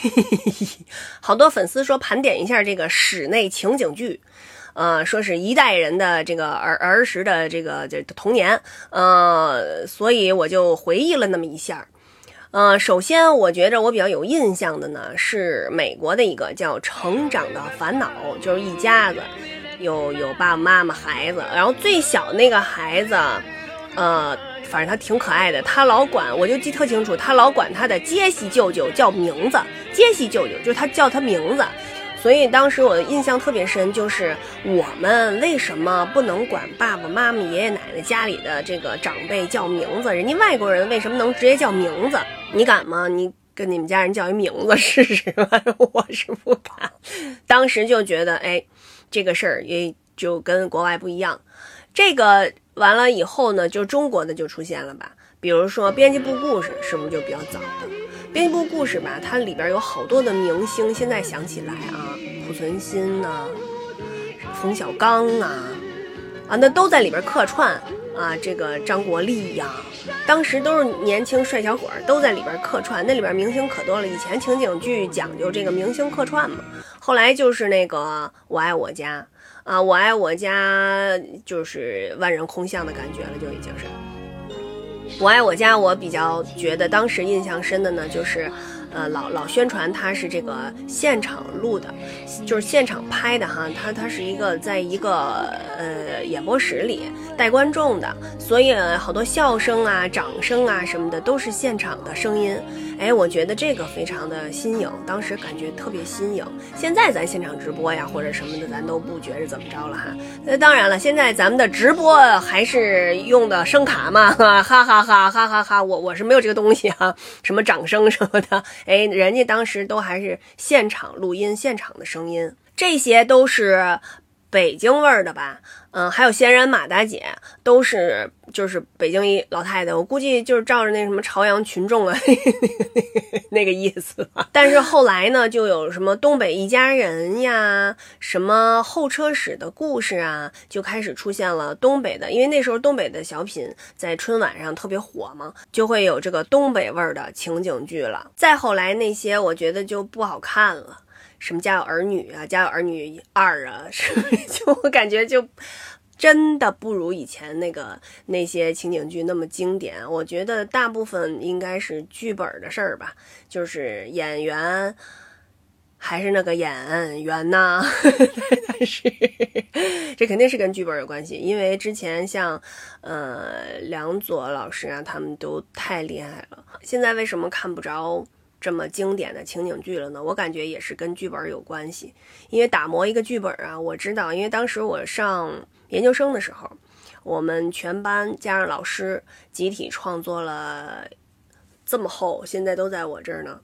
好多粉丝说盘点一下这个室内情景剧，呃，说是一代人的这个儿儿时的这个这童年，呃，所以我就回忆了那么一下。呃，首先我觉着我比较有印象的呢是美国的一个叫《成长的烦恼》，就是一家子有有爸爸妈妈孩子，然后最小那个孩子，呃。反正他挺可爱的，他老管，我就记特清楚，他老管他的杰西舅舅叫名字，杰西舅舅就是他叫他名字，所以当时我的印象特别深，就是我们为什么不能管爸爸妈妈、爷爷奶奶家里的这个长辈叫名字？人家外国人为什么能直接叫名字？你敢吗？你跟你们家人叫一名字试试吧，我是不敢。当时就觉得，哎，这个事儿也就跟国外不一样，这个。完了以后呢，就中国的就出现了吧，比如说编辑部故事，是不是就比较早的？编辑部故事吧，它里边有好多的明星，现在想起来啊，濮存昕呐，冯小刚啊，啊，那都在里边客串啊。这个张国立呀，当时都是年轻帅小伙，都在里边客串。那里边明星可多了，以前情景剧讲究这个明星客串嘛，后来就是那个我爱我家。啊，我爱我家就是万人空巷的感觉了，就已经是。我爱我家，我比较觉得当时印象深的呢，就是。呃，老老宣传它是这个现场录的，就是现场拍的哈。它它是一个在一个呃演播室里带观众的，所以好多笑声啊、掌声啊什么的都是现场的声音。哎，我觉得这个非常的新颖，当时感觉特别新颖。现在咱现场直播呀或者什么的，咱都不觉着怎么着了哈。那当然了，现在咱们的直播还是用的声卡嘛，哈哈哈哈哈哈。我我是没有这个东西哈，什么掌声什么的。哎，人家当时都还是现场录音，现场的声音，这些都是北京味儿的吧？嗯，还有仙人马大姐，都是就是北京一老太太，我估计就是照着那什么朝阳群众啊 那个意思吧。但是后来呢，就有什么东北一家人呀，什么候车室的故事啊，就开始出现了东北的，因为那时候东北的小品在春晚上特别火嘛，就会有这个东北味儿的情景剧了。再后来那些，我觉得就不好看了。什么家有儿女啊？家有儿女二啊？是 就我感觉就真的不如以前那个那些情景剧那么经典。我觉得大部分应该是剧本的事儿吧，就是演员还是那个演员呐。但 是这肯定是跟剧本有关系，因为之前像呃梁左老师啊，他们都太厉害了。现在为什么看不着？这么经典的情景剧了呢，我感觉也是跟剧本有关系。因为打磨一个剧本啊，我知道，因为当时我上研究生的时候，我们全班加上老师集体创作了这么厚，现在都在我这儿呢。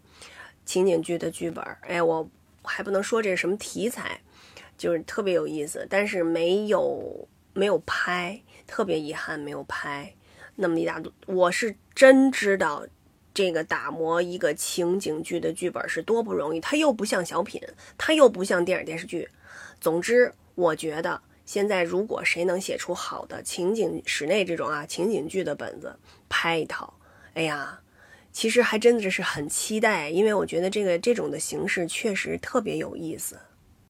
情景剧的剧本，哎，我还不能说这是什么题材，就是特别有意思，但是没有没有拍，特别遗憾没有拍那么一大我是真知道。这个打磨一个情景剧的剧本是多不容易，它又不像小品，它又不像电影电视剧。总之，我觉得现在如果谁能写出好的情景室内这种啊情景剧的本子，拍一套，哎呀，其实还真的是很期待，因为我觉得这个这种的形式确实特别有意思。